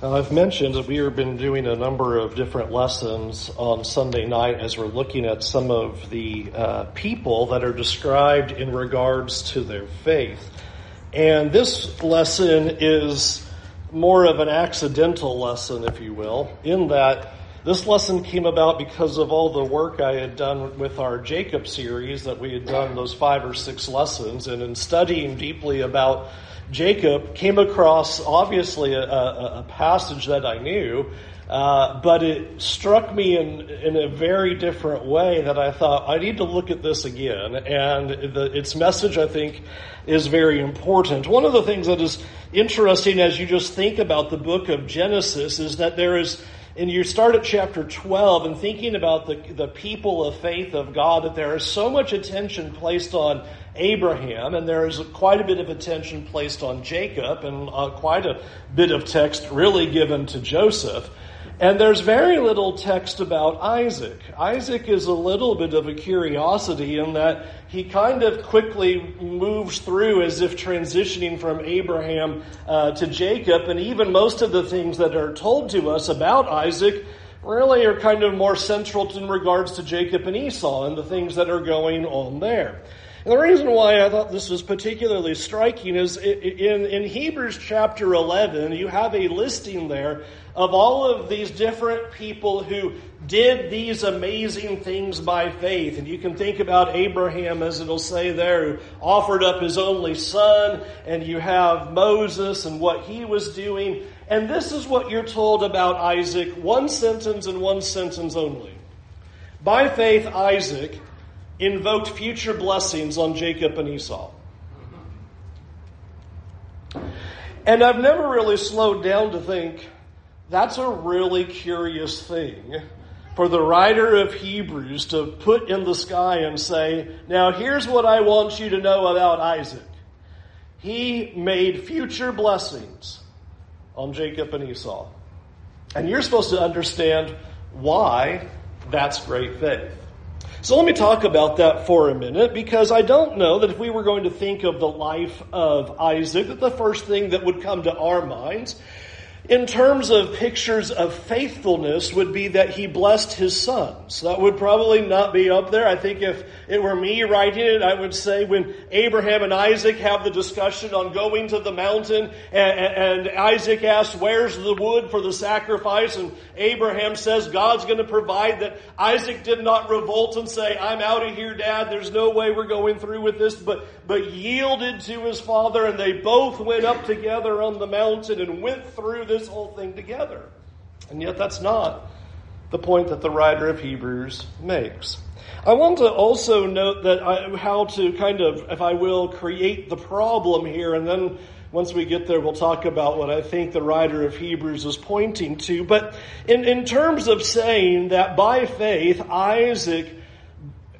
I've mentioned that we have been doing a number of different lessons on Sunday night as we're looking at some of the uh, people that are described in regards to their faith. And this lesson is more of an accidental lesson, if you will, in that this lesson came about because of all the work I had done with our Jacob series that we had done those five or six lessons. And in studying deeply about Jacob came across obviously a, a, a passage that I knew, uh, but it struck me in, in a very different way that I thought, I need to look at this again. And the, its message, I think, is very important. One of the things that is interesting as you just think about the book of Genesis is that there is and you start at chapter 12 and thinking about the, the people of faith of God, that there is so much attention placed on Abraham, and there is quite a bit of attention placed on Jacob, and uh, quite a bit of text really given to Joseph. And there's very little text about Isaac. Isaac is a little bit of a curiosity in that he kind of quickly moves through as if transitioning from Abraham uh, to Jacob, and even most of the things that are told to us about Isaac really are kind of more central in regards to Jacob and Esau and the things that are going on there. The reason why I thought this was particularly striking is in, in Hebrews chapter 11, you have a listing there of all of these different people who did these amazing things by faith. And you can think about Abraham, as it'll say there, who offered up his only son, and you have Moses and what he was doing. And this is what you're told about Isaac one sentence and one sentence only. By faith, Isaac invoked future blessings on Jacob and Esau. And I've never really slowed down to think that's a really curious thing for the writer of Hebrews to put in the sky and say, Now here's what I want you to know about Isaac. He made future blessings on Jacob and Esau. And you're supposed to understand why that's great faith. So let me talk about that for a minute because I don't know that if we were going to think of the life of Isaac, that the first thing that would come to our minds in terms of pictures of faithfulness would be that he blessed his sons. That would probably not be up there. I think if it were me writing it, I would say when Abraham and Isaac have the discussion on going to the mountain and, and Isaac asks, where's the wood for the sacrifice? And Abraham says, God's going to provide that. Isaac did not revolt and say, I'm out of here, dad. There's no way we're going through with this, but, but yielded to his father and they both went up together on the mountain and went through this this whole thing together. And yet, that's not the point that the writer of Hebrews makes. I want to also note that I, how to kind of, if I will, create the problem here, and then once we get there, we'll talk about what I think the writer of Hebrews is pointing to. But in, in terms of saying that by faith, Isaac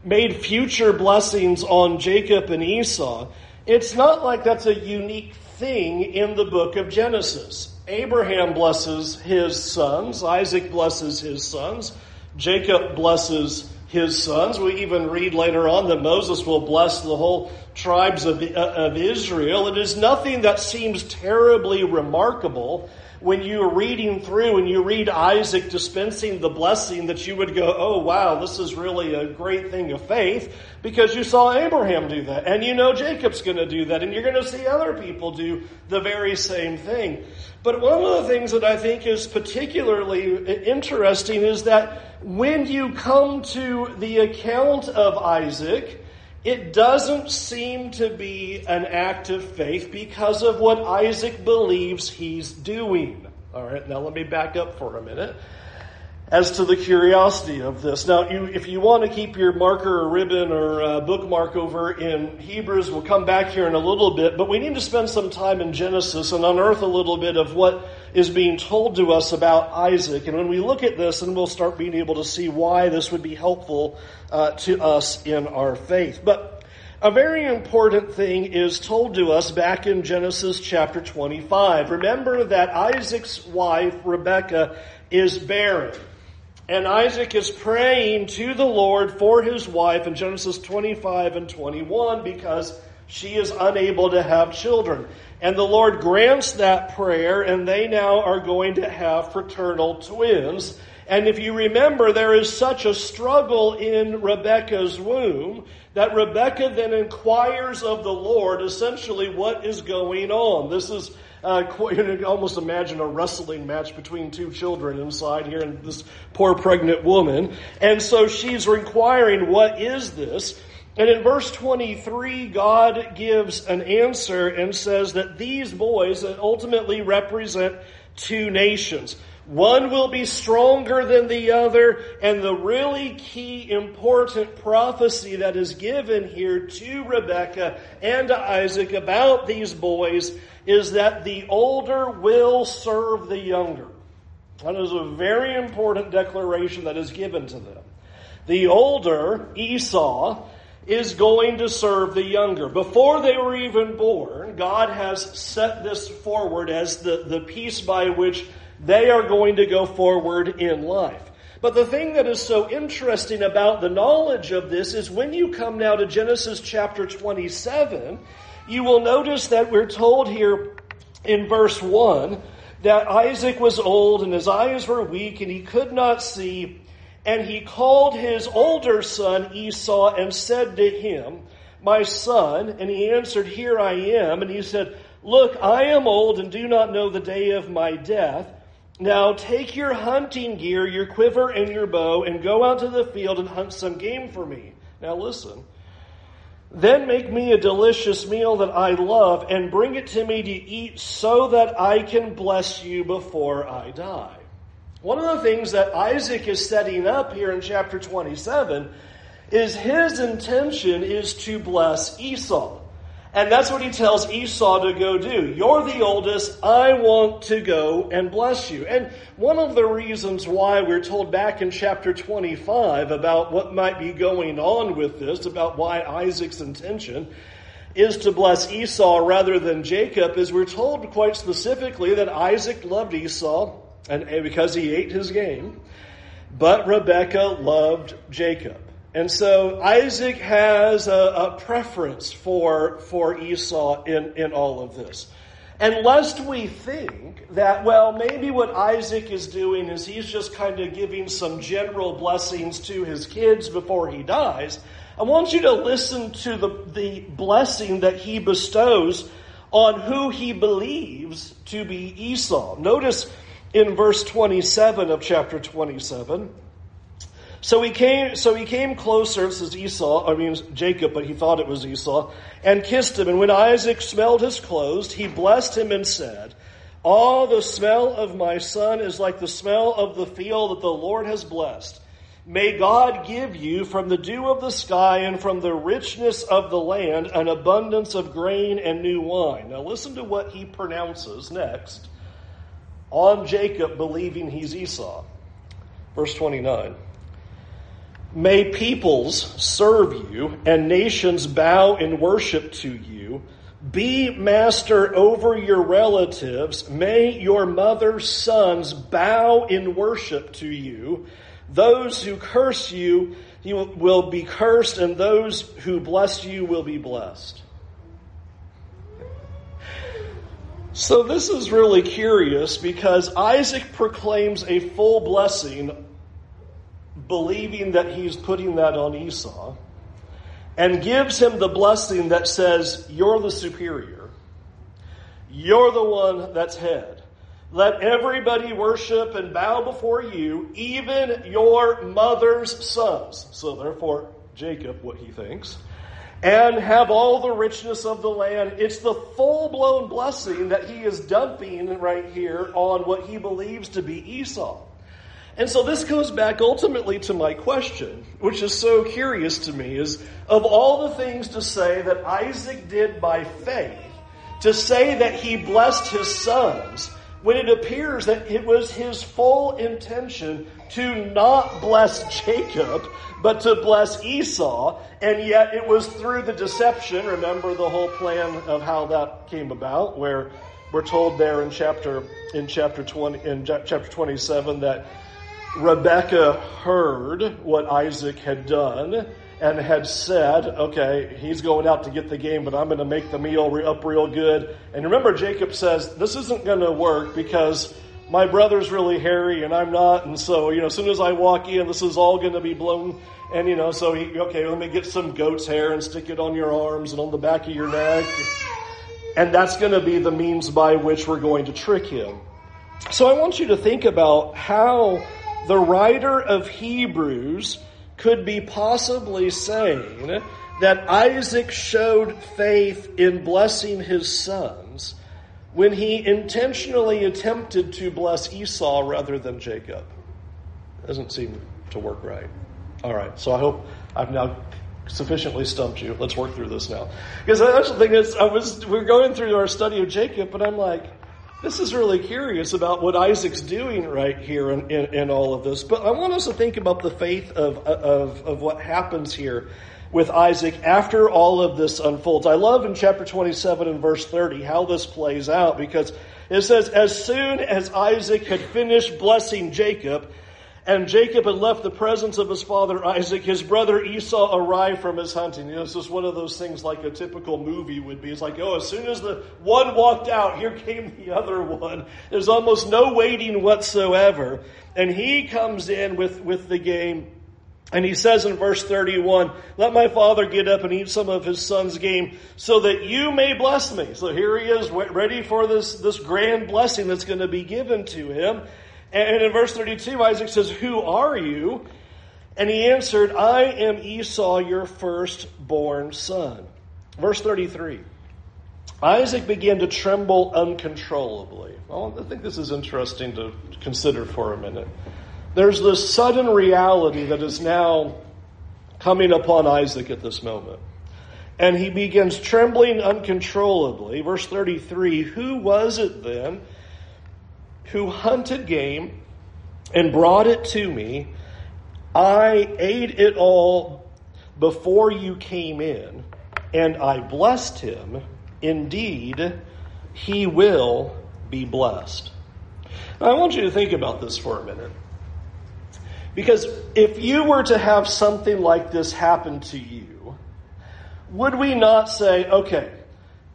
made future blessings on Jacob and Esau, it's not like that's a unique thing in the book of Genesis. Abraham blesses his sons, Isaac blesses his sons, Jacob blesses his sons. We even read later on that Moses will bless the whole tribes of, uh, of Israel. It is nothing that seems terribly remarkable when you're reading through and you read Isaac dispensing the blessing that you would go, oh wow, this is really a great thing of faith because you saw Abraham do that and you know Jacob's going to do that and you're going to see other people do the very same thing. But one of the things that I think is particularly interesting is that when you come to the account of Isaac, it doesn't seem to be an act of faith because of what Isaac believes he's doing. All right, now let me back up for a minute as to the curiosity of this. Now, you, if you want to keep your marker or ribbon or uh, bookmark over in Hebrews, we'll come back here in a little bit, but we need to spend some time in Genesis and unearth a little bit of what is being told to us about Isaac. And when we look at this, then we'll start being able to see why this would be helpful uh, to us in our faith. But a very important thing is told to us back in Genesis chapter 25. Remember that Isaac's wife, Rebekah, is barren. And Isaac is praying to the Lord for his wife in Genesis 25 and 21 because she is unable to have children. And the Lord grants that prayer, and they now are going to have fraternal twins. And if you remember, there is such a struggle in Rebecca's womb that Rebecca then inquires of the Lord essentially what is going on. This is uh, you can almost imagine a wrestling match between two children inside here and this poor pregnant woman. And so she's inquiring, what is this? And in verse 23, God gives an answer and says that these boys ultimately represent two nations. One will be stronger than the other, and the really key important prophecy that is given here to Rebekah and to Isaac about these boys is that the older will serve the younger. That is a very important declaration that is given to them. The older, Esau, is going to serve the younger. Before they were even born, God has set this forward as the, the piece by which they are going to go forward in life. But the thing that is so interesting about the knowledge of this is when you come now to Genesis chapter 27, you will notice that we're told here in verse 1 that Isaac was old and his eyes were weak and he could not see. And he called his older son Esau and said to him, My son. And he answered, Here I am. And he said, Look, I am old and do not know the day of my death. Now take your hunting gear, your quiver, and your bow, and go out to the field and hunt some game for me. Now listen. Then make me a delicious meal that I love, and bring it to me to eat so that I can bless you before I die. One of the things that Isaac is setting up here in chapter 27 is his intention is to bless Esau. And that's what he tells Esau to go do. You're the oldest. I want to go and bless you. And one of the reasons why we're told back in chapter 25 about what might be going on with this, about why Isaac's intention is to bless Esau rather than Jacob, is we're told quite specifically that Isaac loved Esau and because he ate his game, but Rebekah loved Jacob. And so Isaac has a, a, preference for, for Esau in, in all of this. And lest we think that, well, maybe what Isaac is doing is he's just kind of giving some general blessings to his kids before he dies, I want you to listen to the, the blessing that he bestows on who he believes to be Esau. Notice in verse 27 of chapter 27. So he came, so he came closer, this is Esau, I mean Jacob, but he thought it was Esau, and kissed him. And when Isaac smelled his clothes, he blessed him and said, All the smell of my son is like the smell of the field that the Lord has blessed. May God give you from the dew of the sky and from the richness of the land an abundance of grain and new wine. Now listen to what he pronounces next on Jacob believing he's Esau. Verse 29. May peoples serve you and nations bow in worship to you. Be master over your relatives. May your mother's sons bow in worship to you. Those who curse you, will be cursed, and those who bless you will be blessed. So this is really curious because Isaac proclaims a full blessing believing that he's putting that on Esau, and gives him the blessing that says, You're the superior. You're the one that's head. Let everybody worship and bow before you, even your mother's sons. So, therefore, Jacob, what he thinks, and have all the richness of the land. It's the full blown blessing that he is dumping right here on what he believes to be Esau. And so this goes back ultimately to my question, which is so curious to me, is of all the things to say that Isaac did by faith, to say that he blessed his sons, when it appears that it was his full intention to not bless Jacob, but to bless Esau, and yet it was through the deception, remember the whole plan of how that came about, where we're told there in chapter in chapter 20 in chapter 27 that Rebecca heard what Isaac had done, and had said, okay, he's going out to get the game, but I'm going to make the meal up real good. And remember, Jacob says, this isn't going to work because my brother's really hairy and I'm not. And so, you know, as soon as I walk in, this is all going to be blown. And, you know, so he, okay, let me get some goat's hair and stick it on your arms and on the back of your neck. And that's going to be the means by which we're going to trick him. So I want you to think about how the writer of Hebrews could be possibly saying that Isaac showed faith in blessing his sons when he intentionally attempted to bless Esau rather than Jacob. Doesn't seem to work right. All right, so I hope I've now sufficiently stumped you. Let's work through this now. Because that's the thing is, I was we're going through our study of Jacob, but I'm like, this is really curious about what Isaac's doing right here in, in, in, all of this. But I want us to think about the faith of, of, of what happens here with Isaac after all of this unfolds. I love in chapter 27 and verse 30 how this plays out because it says, As soon as Isaac had finished blessing Jacob, and Jacob had left the presence of his father Isaac. His brother Esau arrived from his hunting. You know, this is one of those things like a typical movie would be. It's like, oh, as soon as the one walked out, here came the other one. There's almost no waiting whatsoever. And he comes in with, with the game. And he says in verse 31, let my father get up and eat some of his son's game so that you may bless me. So here he is ready for this, this grand blessing that's going to be given to him. And in verse 32, Isaac says, Who are you? And he answered, I am Esau, your firstborn son. Verse 33. Isaac began to tremble uncontrollably. Well, I think this is interesting to consider for a minute. There's this sudden reality that is now coming upon Isaac at this moment. And he begins trembling uncontrollably. Verse 33 Who was it then who hunted game and brought it to me. I ate it all before you came in, and I blessed him. Indeed, he will be blessed. Now, I want you to think about this for a minute. Because if you were to have something like this happen to you, would we not say, okay,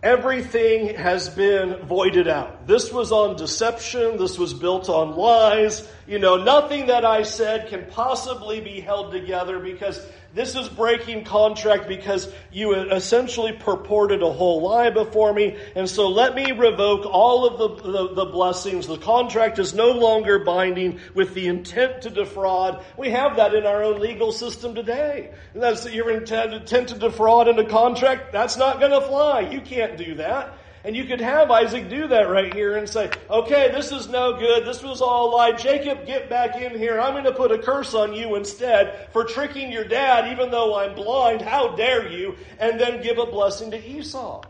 Everything has been voided out. This was on deception. This was built on lies. You know, nothing that I said can possibly be held together because this is breaking contract because you essentially purported a whole lie before me. And so let me revoke all of the, the, the, blessings. The contract is no longer binding with the intent to defraud. We have that in our own legal system today. That's your intent, intent to defraud in a contract. That's not going to fly. You can't do that. And you could have Isaac do that right here and say, okay, this is no good. This was all a lie. Jacob, get back in here. I'm going to put a curse on you instead for tricking your dad, even though I'm blind. How dare you? And then give a blessing to Esau.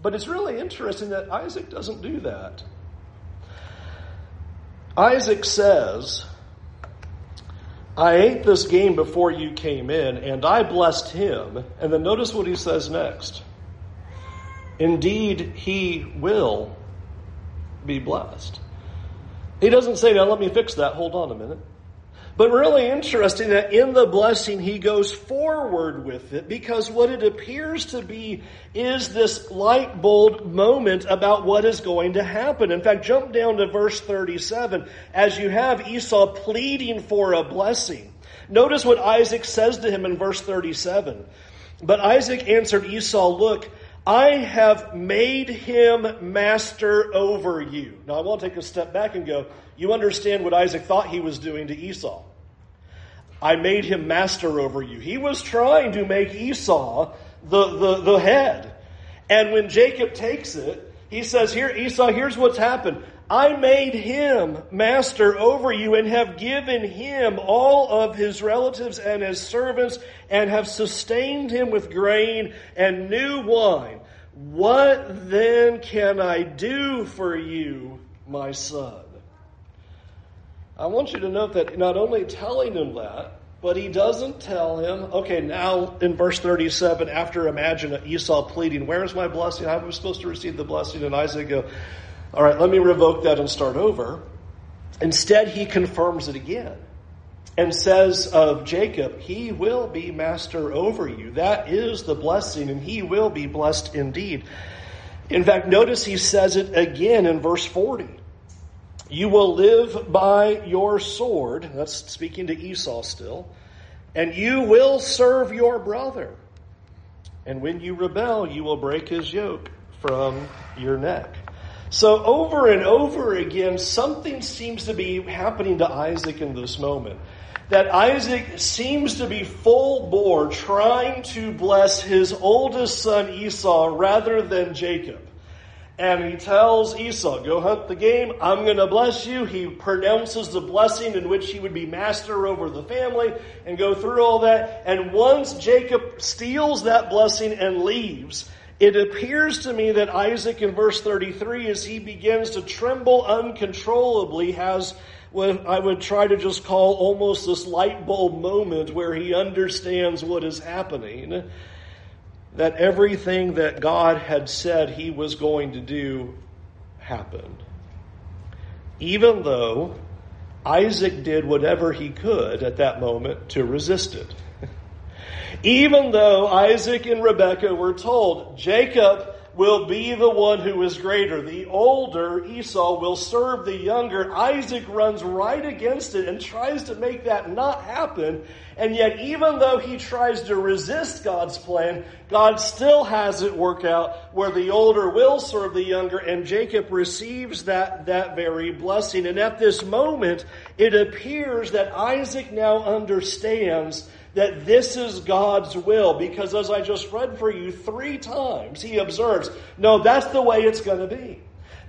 But it's really interesting that Isaac doesn't do that. Isaac says, I ate this game before you came in, and I blessed him. And then notice what he says next. Indeed, he will be blessed. He doesn't say, now let me fix that. Hold on a minute. But really interesting that in the blessing he goes forward with it because what it appears to be is this light bulb moment about what is going to happen. In fact, jump down to verse 37 as you have Esau pleading for a blessing. Notice what Isaac says to him in verse 37. But Isaac answered Esau, Look, I have made him master over you. Now, I want to take a step back and go, you understand what Isaac thought he was doing to Esau. I made him master over you. He was trying to make Esau the, the, the head. And when Jacob takes it, he says, Here, Esau, here's what's happened. I made him master over you and have given him all of his relatives and his servants and have sustained him with grain and new wine. What then can I do for you, my son? I want you to note that not only telling him that, but he doesn't tell him, okay, now in verse 37, after imagine Esau pleading, where is my blessing? I was supposed to receive the blessing. And Isaac go, all right, let me revoke that and start over. Instead, he confirms it again. and says of Jacob, He will be master over you. That is the blessing, and he will be blessed indeed. In fact, notice he says it again in verse 40. You will live by your sword. That's speaking to Esau still. And you will serve your brother. And when you rebel, you will break his yoke from your neck. So, over and over again, something seems to be happening to Isaac in this moment. That Isaac seems to be full bore trying to bless his oldest son Esau rather than Jacob. And he tells Esau, Go hunt the game. I'm going to bless you. He pronounces the blessing in which he would be master over the family and go through all that. And once Jacob steals that blessing and leaves, it appears to me that Isaac in verse 33, as he begins to tremble uncontrollably, has what I would try to just call almost this light bulb moment where he understands what is happening that everything that God had said he was going to do happened. Even though Isaac did whatever he could at that moment to resist it. Even though Isaac and Rebekah were told, Jacob will be the one who is greater. The older Esau will serve the younger. Isaac runs right against it and tries to make that not happen. And yet, even though he tries to resist God's plan, God still has it work out where the older will serve the younger and Jacob receives that, that very blessing. And at this moment, it appears that Isaac now understands that this is God's will because as I just read for you three times, he observes, no, that's the way it's going to be.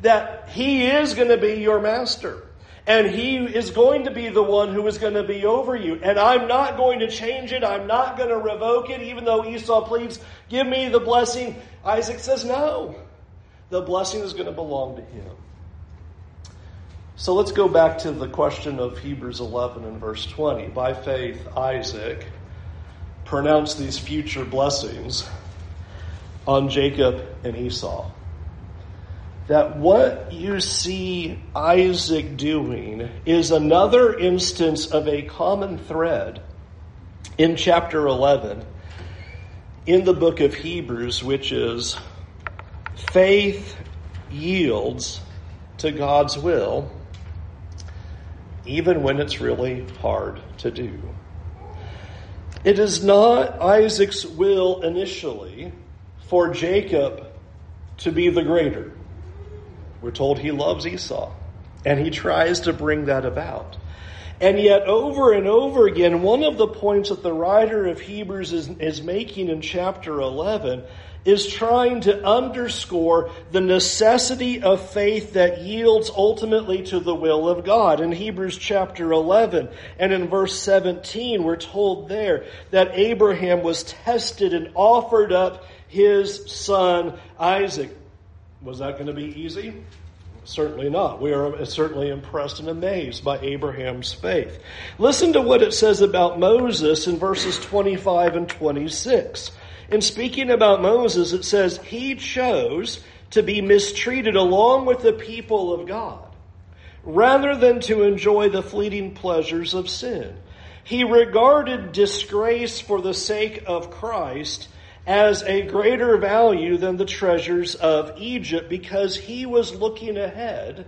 That he is going to be your master. And he is going to be the one who is going to be over you. And I'm not going to change it. I'm not going to revoke it, even though Esau pleads, give me the blessing. Isaac says, no. The blessing is going to belong to him. So let's go back to the question of Hebrews 11 and verse 20. By faith, Isaac pronounced these future blessings on Jacob and Esau. That what you see Isaac doing is another instance of a common thread in chapter 11 in the book of Hebrews, which is faith yields to God's will even when it's really hard to do. It is not Isaac's will initially for Jacob to be the greater. We're told he loves Esau, and he tries to bring that about. And yet, over and over again, one of the points that the writer of Hebrews is, is making in chapter 11 is trying to underscore the necessity of faith that yields ultimately to the will of God. In Hebrews chapter 11 and in verse 17, we're told there that Abraham was tested and offered up his son Isaac. Was that going to be easy? Certainly not. We are certainly impressed and amazed by Abraham's faith. Listen to what it says about Moses in verses 25 and 26. In speaking about Moses, it says he chose to be mistreated along with the people of God rather than to enjoy the fleeting pleasures of sin. He regarded disgrace for the sake of Christ as a greater value than the treasures of Egypt because he was looking ahead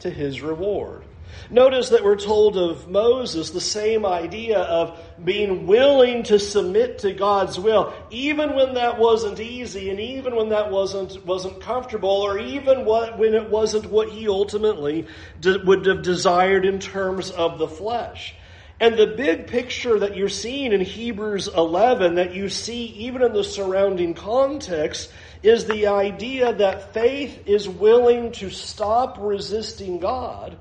to his reward. Notice that we're told of Moses the same idea of being willing to submit to God's will, even when that wasn't easy, and even when that wasn't wasn't comfortable, or even what, when it wasn't what he ultimately would have desired in terms of the flesh. And the big picture that you're seeing in Hebrews 11, that you see even in the surrounding context, is the idea that faith is willing to stop resisting God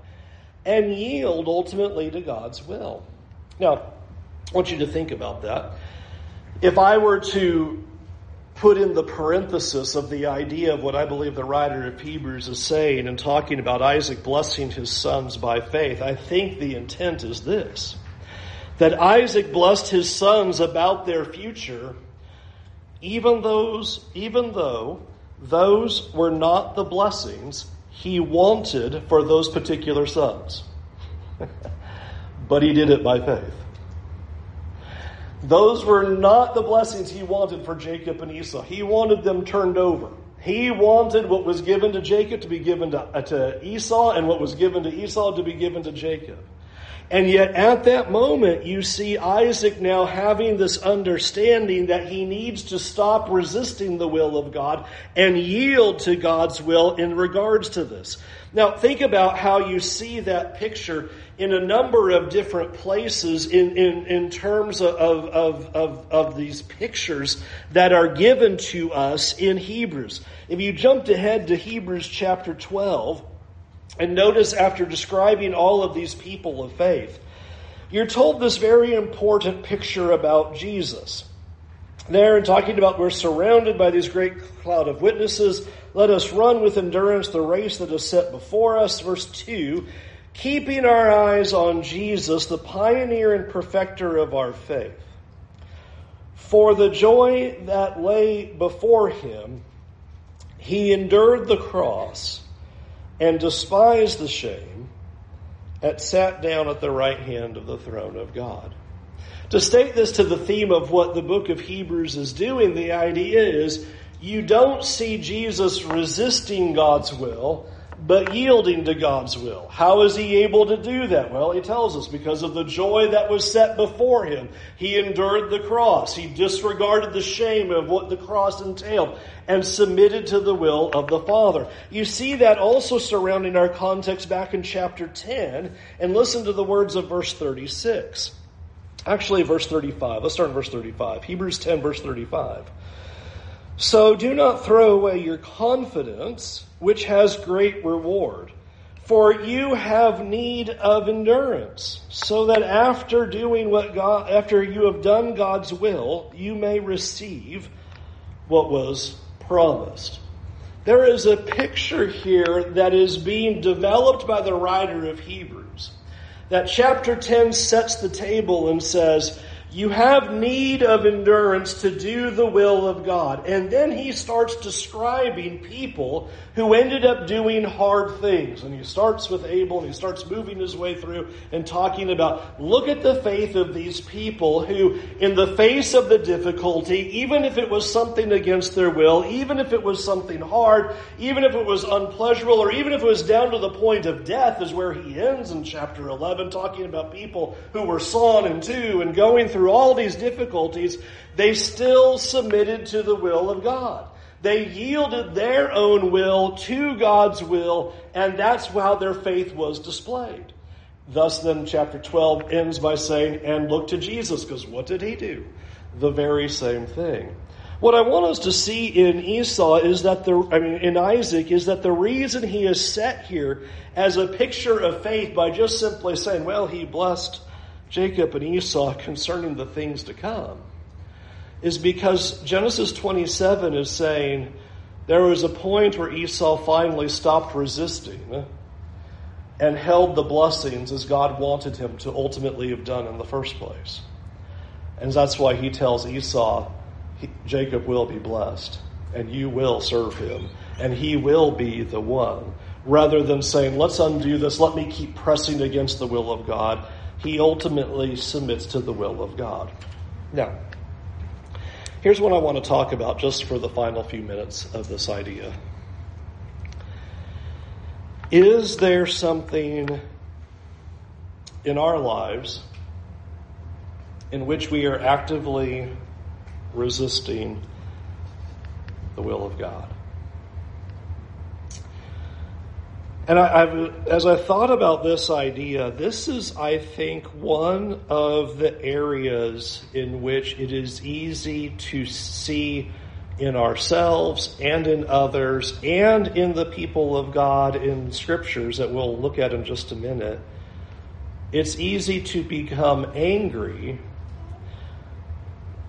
and yield ultimately to God's will. Now, I want you to think about that. If I were to put in the parenthesis of the idea of what I believe the writer of Hebrews is saying and talking about Isaac blessing his sons by faith, I think the intent is this that Isaac blessed his sons about their future, even those, even though those were not the blessings he wanted for those particular sons. but he did it by faith. Those were not the blessings he wanted for Jacob and Esau. He wanted them turned over. He wanted what was given to Jacob to be given to, uh, to Esau, and what was given to Esau to be given to Jacob. And yet, at that moment, you see Isaac now having this understanding that he needs to stop resisting the will of God and yield to God's will in regards to this. Now, think about how you see that picture in a number of different places in, in, in terms of, of, of, of these pictures that are given to us in Hebrews. If you jumped ahead to Hebrews chapter 12, and notice after describing all of these people of faith, you're told this very important picture about Jesus. There, and talking about we're surrounded by this great cloud of witnesses, let us run with endurance the race that is set before us. Verse 2 keeping our eyes on Jesus, the pioneer and perfecter of our faith. For the joy that lay before him, he endured the cross and despised the shame and sat down at the right hand of the throne of God. To state this to the theme of what the book of Hebrews is doing, the idea is you don't see Jesus resisting God's will, but yielding to God's will. How is he able to do that? Well, he tells us because of the joy that was set before him. He endured the cross. He disregarded the shame of what the cross entailed and submitted to the will of the Father. You see that also surrounding our context back in chapter 10 and listen to the words of verse 36. Actually, verse 35. Let's start in verse 35. Hebrews 10 verse 35. So do not throw away your confidence, which has great reward. For you have need of endurance, so that after doing what God, after you have done God's will, you may receive what was promised. There is a picture here that is being developed by the writer of Hebrews. That chapter 10 sets the table and says, you have need of endurance to do the will of God. And then he starts describing people who ended up doing hard things. And he starts with Abel and he starts moving his way through and talking about look at the faith of these people who, in the face of the difficulty, even if it was something against their will, even if it was something hard, even if it was unpleasurable, or even if it was down to the point of death, is where he ends in chapter 11, talking about people who were sawn in two and going through all these difficulties, they still submitted to the will of God. They yielded their own will to God's will, and that's how their faith was displayed. Thus, then, chapter 12 ends by saying, and look to Jesus, because what did he do? The very same thing. What I want us to see in Esau is that the, I mean, in Isaac is that the reason he is set here as a picture of faith by just simply saying, well, he blessed Jacob and Esau concerning the things to come is because Genesis 27 is saying there was a point where Esau finally stopped resisting and held the blessings as God wanted him to ultimately have done in the first place. And that's why he tells Esau, Jacob will be blessed, and you will serve him, and he will be the one. Rather than saying, let's undo this, let me keep pressing against the will of God, he ultimately submits to the will of God. Now, Here's what I want to talk about just for the final few minutes of this idea. Is there something in our lives in which we are actively resisting the will of God? And I, have as I thought about this idea, this is, I think, one of the areas in which it is easy to see in ourselves and in others and in the people of God in scriptures that we'll look at in just a minute. It's easy to become angry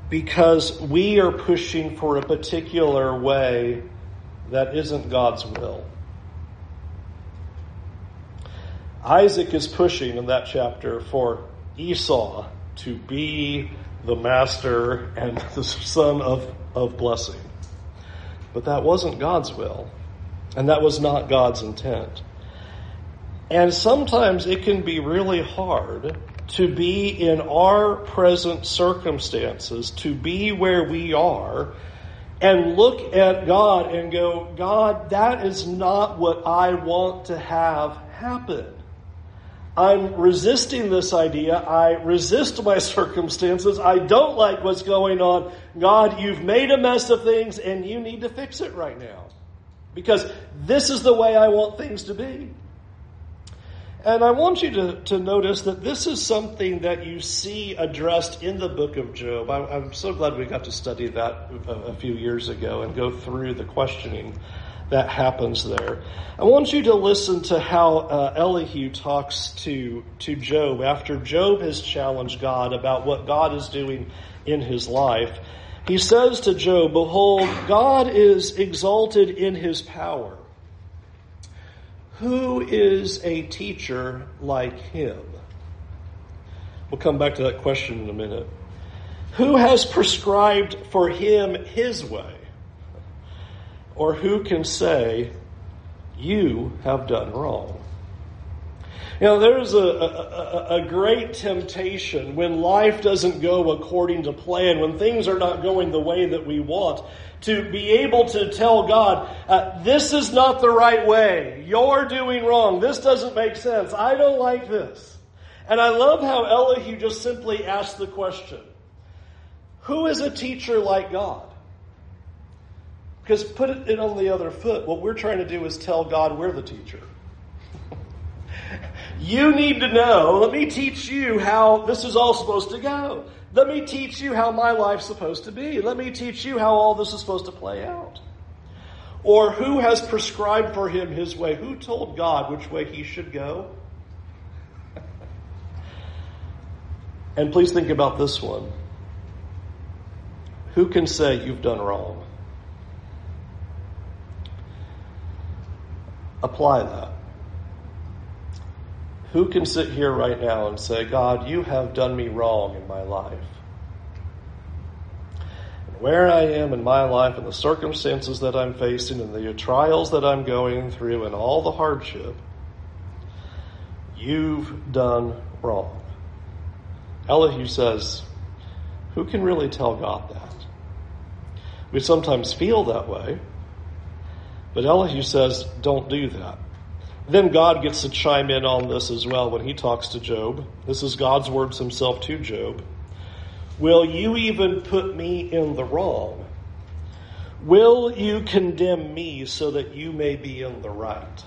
because we are pushing for a particular way that isn't God's will. Isaac is pushing in that chapter for Esau to be the master and the son of, of blessing. But that wasn't God's will, and that was not God's intent. And sometimes it can be really hard to be in our present circumstances, to be where we are, and look at God and go, God, that is not what I want to have happen. I'm resisting this idea. I resist my circumstances. I don't like what's going on. God, you've made a mess of things and you need to fix it right now. Because this is the way I want things to be. And I want you to, to notice that this is something that you see addressed in the book of Job. I, am so glad we got to study that a, a few years ago and go through the questioning that happens there. I want you to listen to how uh, Elihu talks to, to Job after Job has challenged God about what God is doing in his life. He says to Job, Behold, God is exalted in his power who is a teacher like him? We'll come back to that question in a minute. Who has prescribed for him his way? Or who can say, You have done wrong? You know, there's a, a, a, great temptation when life doesn't go according to plan, when things are not going the way that we want, to be able to tell God, uh, this is not the right way. You're doing wrong. This doesn't make sense. I don't like this. And I love how Elihu just simply asked the question, who is a teacher like God? Because put it on the other foot, what we're trying to do is tell God we're the teacher. You need to know. Let me teach you how this is all supposed to go. Let me teach you how my life's supposed to be. Let me teach you how all this is supposed to play out. Or who has prescribed for him his way? Who told God which way he should go? and please think about this one. Who can say you've done wrong? Apply that. Who can sit here right now and say, God, you have done me wrong in my life? And where I am in my life and the circumstances that I'm facing and the trials that I'm going through and all the hardship, you've done wrong. Elihu says, Who can really tell God that? We sometimes feel that way, but Elihu says, Don't do that. Then God gets to chime in on this as well when he talks to Job. This is God's words himself to Job. Will you even put me in the wrong? Will you condemn me so that you may be in the right?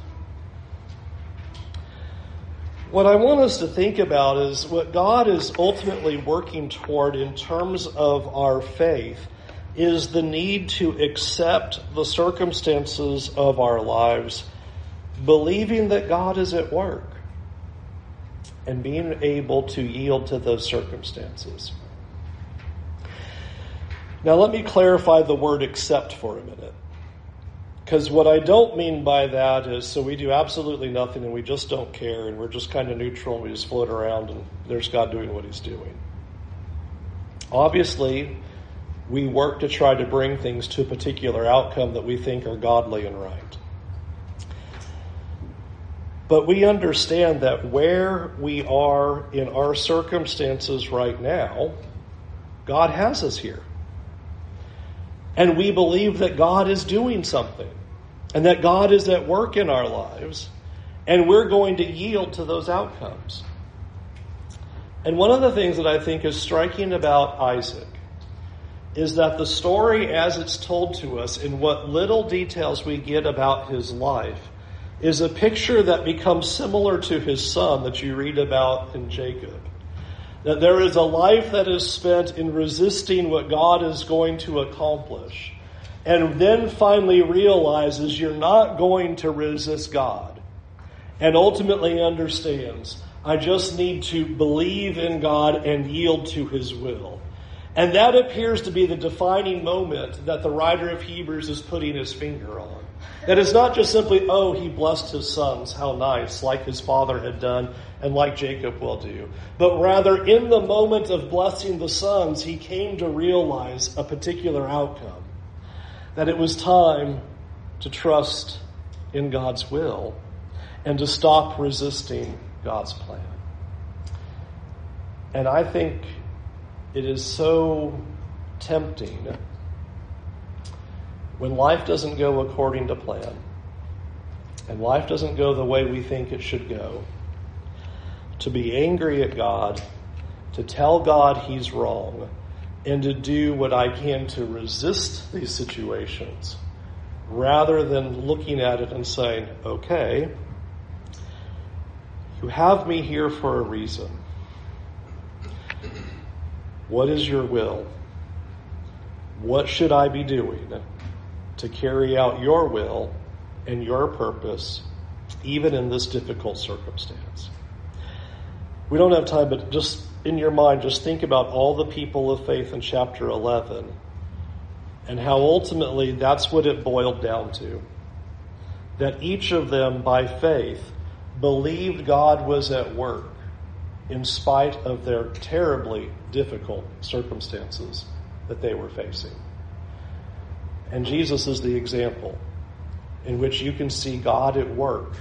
What I want us to think about is what God is ultimately working toward in terms of our faith is the need to accept the circumstances of our lives believing that God is at work and being able to yield to those circumstances. Now, let me clarify the word accept for a minute. Because what I don't mean by that is so we do absolutely nothing and we just don't care and we're just kind of neutral and we just float around and there's God doing what He's doing. Obviously, we work to try to bring things to a particular outcome that we think are godly and right. But we understand that where we are in our circumstances right now, God has us here. And we believe that God is doing something and that God is at work in our lives, and we're going to yield to those outcomes. And one of the things that I think is striking about Isaac is that the story, as it's told to us, in what little details we get about his life, is a picture that becomes similar to his son that you read about in Jacob. That there is a life that is spent in resisting what God is going to accomplish, and then finally realizes you're not going to resist God, and ultimately understands, I just need to believe in God and yield to his will. And that appears to be the defining moment that the writer of Hebrews is putting his finger on. That is not just simply, oh, he blessed his sons, how nice, like his father had done and like Jacob will do. But rather, in the moment of blessing the sons, he came to realize a particular outcome. That it was time to trust in God's will and to stop resisting God's plan. And I think it is so tempting when life doesn't go according to plan and life doesn't go the way we think it should go, to be angry at God, to tell God he's wrong, and to do what I can to resist these situations rather than looking at it and saying, okay, you have me here for a reason. What is your will? What should I be doing to carry out your will and your purpose, even in this difficult circumstance? We don't have time, but just in your mind, just think about all the people of faith in chapter 11 and how ultimately that's what it boiled down to. That each of them, by faith, believed God was at work in spite of their terribly difficult circumstances that they were facing. And Jesus is the example in which you can see God at work,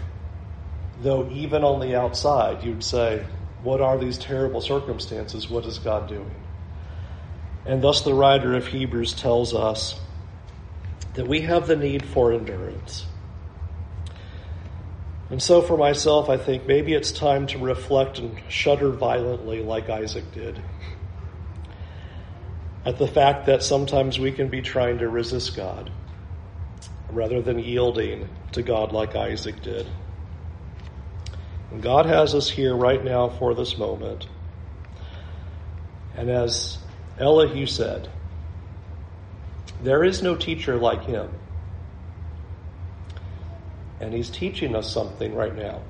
though even on the outside you'd say, What are these terrible circumstances? What is God doing? And thus the writer of Hebrews tells us that we have the need for endurance. And so for myself, I think maybe it's time to reflect and shudder violently like Isaac did at the fact that sometimes we can be trying to resist God rather than yielding to God like Isaac did. And God has us here right now for this moment. And as Elihu said, there is no teacher like him. And he's teaching us something right now.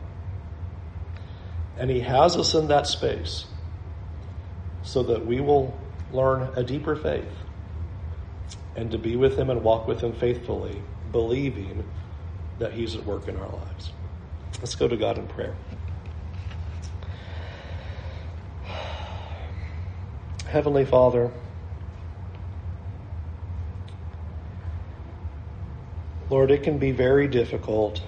And he has us in that space so that we will learn a deeper faith and to be with him and walk with him faithfully, believing that he's at work in our lives. Let's go to God in prayer. Heavenly Father, Lord, it can be very difficult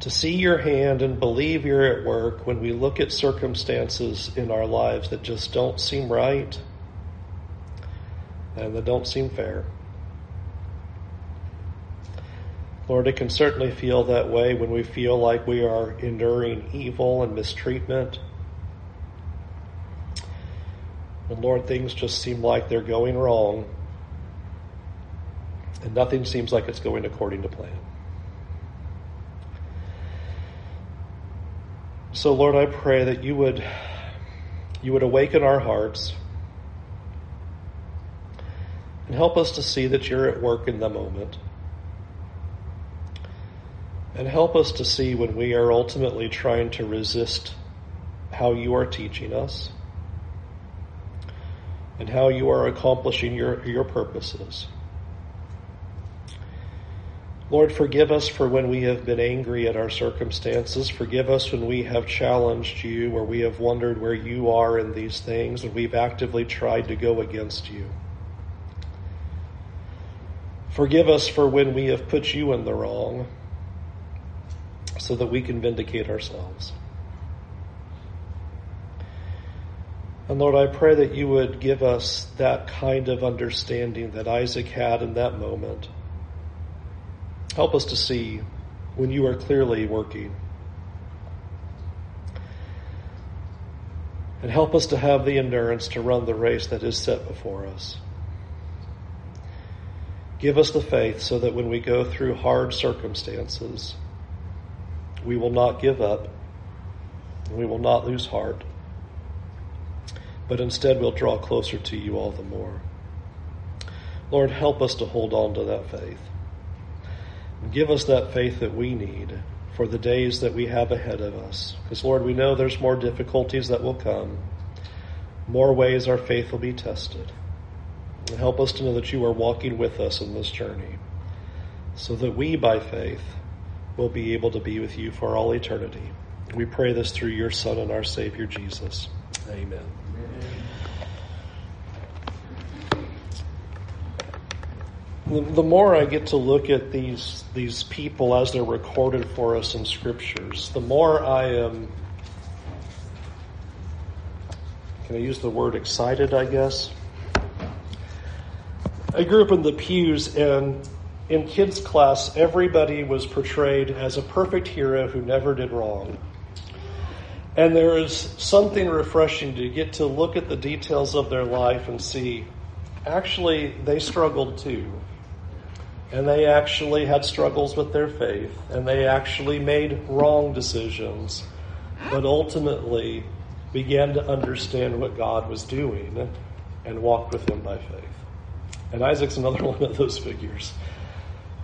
to see your hand and believe you're at work when we look at circumstances in our lives that just don't seem right and that don't seem fair. Lord, it can certainly feel that way when we feel like we are enduring evil and mistreatment. And Lord, things just seem like they're going wrong. And nothing seems like it's going according to plan. So Lord, I pray that you would you would awaken our hearts and help us to see that you're at work in the moment. And help us to see when we are ultimately trying to resist how you are teaching us and how you are accomplishing your, your purposes. Lord, forgive us for when we have been angry at our circumstances. Forgive us when we have challenged you or we have wondered where you are in these things and we've actively tried to go against you. Forgive us for when we have put you in the wrong so that we can vindicate ourselves. And Lord, I pray that you would give us that kind of understanding that Isaac had in that moment. Help us to see when you are clearly working. And help us to have the endurance to run the race that is set before us. Give us the faith so that when we go through hard circumstances, we will not give up. We will not lose heart. But instead, we'll draw closer to you all the more. Lord, help us to hold on to that faith. Give us that faith that we need for the days that we have ahead of us. Because, Lord, we know there's more difficulties that will come, more ways our faith will be tested. And help us to know that you are walking with us in this journey so that we, by faith, will be able to be with you for all eternity. We pray this through your Son and our Savior, Jesus. Amen. The, more I get to look at these these people as they're recorded for us in scriptures, the more I am. Can I use the word excited? I guess. I grew up in the pews, and in kids' class, everybody was portrayed as a perfect hero who never did wrong. And there is something refreshing to get to look at the details of their life and see actually they struggled too and they actually had struggles with their faith, and they actually made wrong decisions, but ultimately began to understand what God was doing and walked with Him by faith. And Isaac's another one of those figures.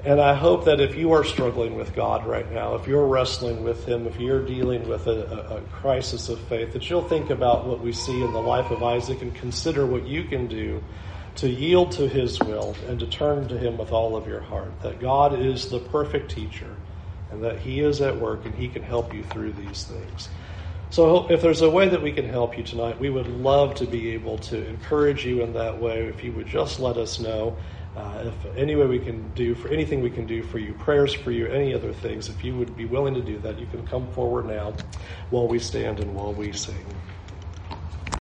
And I hope that if you are struggling with God right now, if you're wrestling with Him, if you're dealing with a, a, crisis of faith, that you'll think about what we see in the life of Isaac and consider what you can do to yield to His will and to turn to Him with all of your heart. That God is the perfect teacher and that He is at work and He can help you through these things. So, if there's a way that we can help you tonight, we would love to be able to encourage you in that way. If you would just let us know. Uh, if any way we can do for anything we can do for you, prayers for you, any other things, if you would be willing to do that, you can come forward now while we stand and while we sing.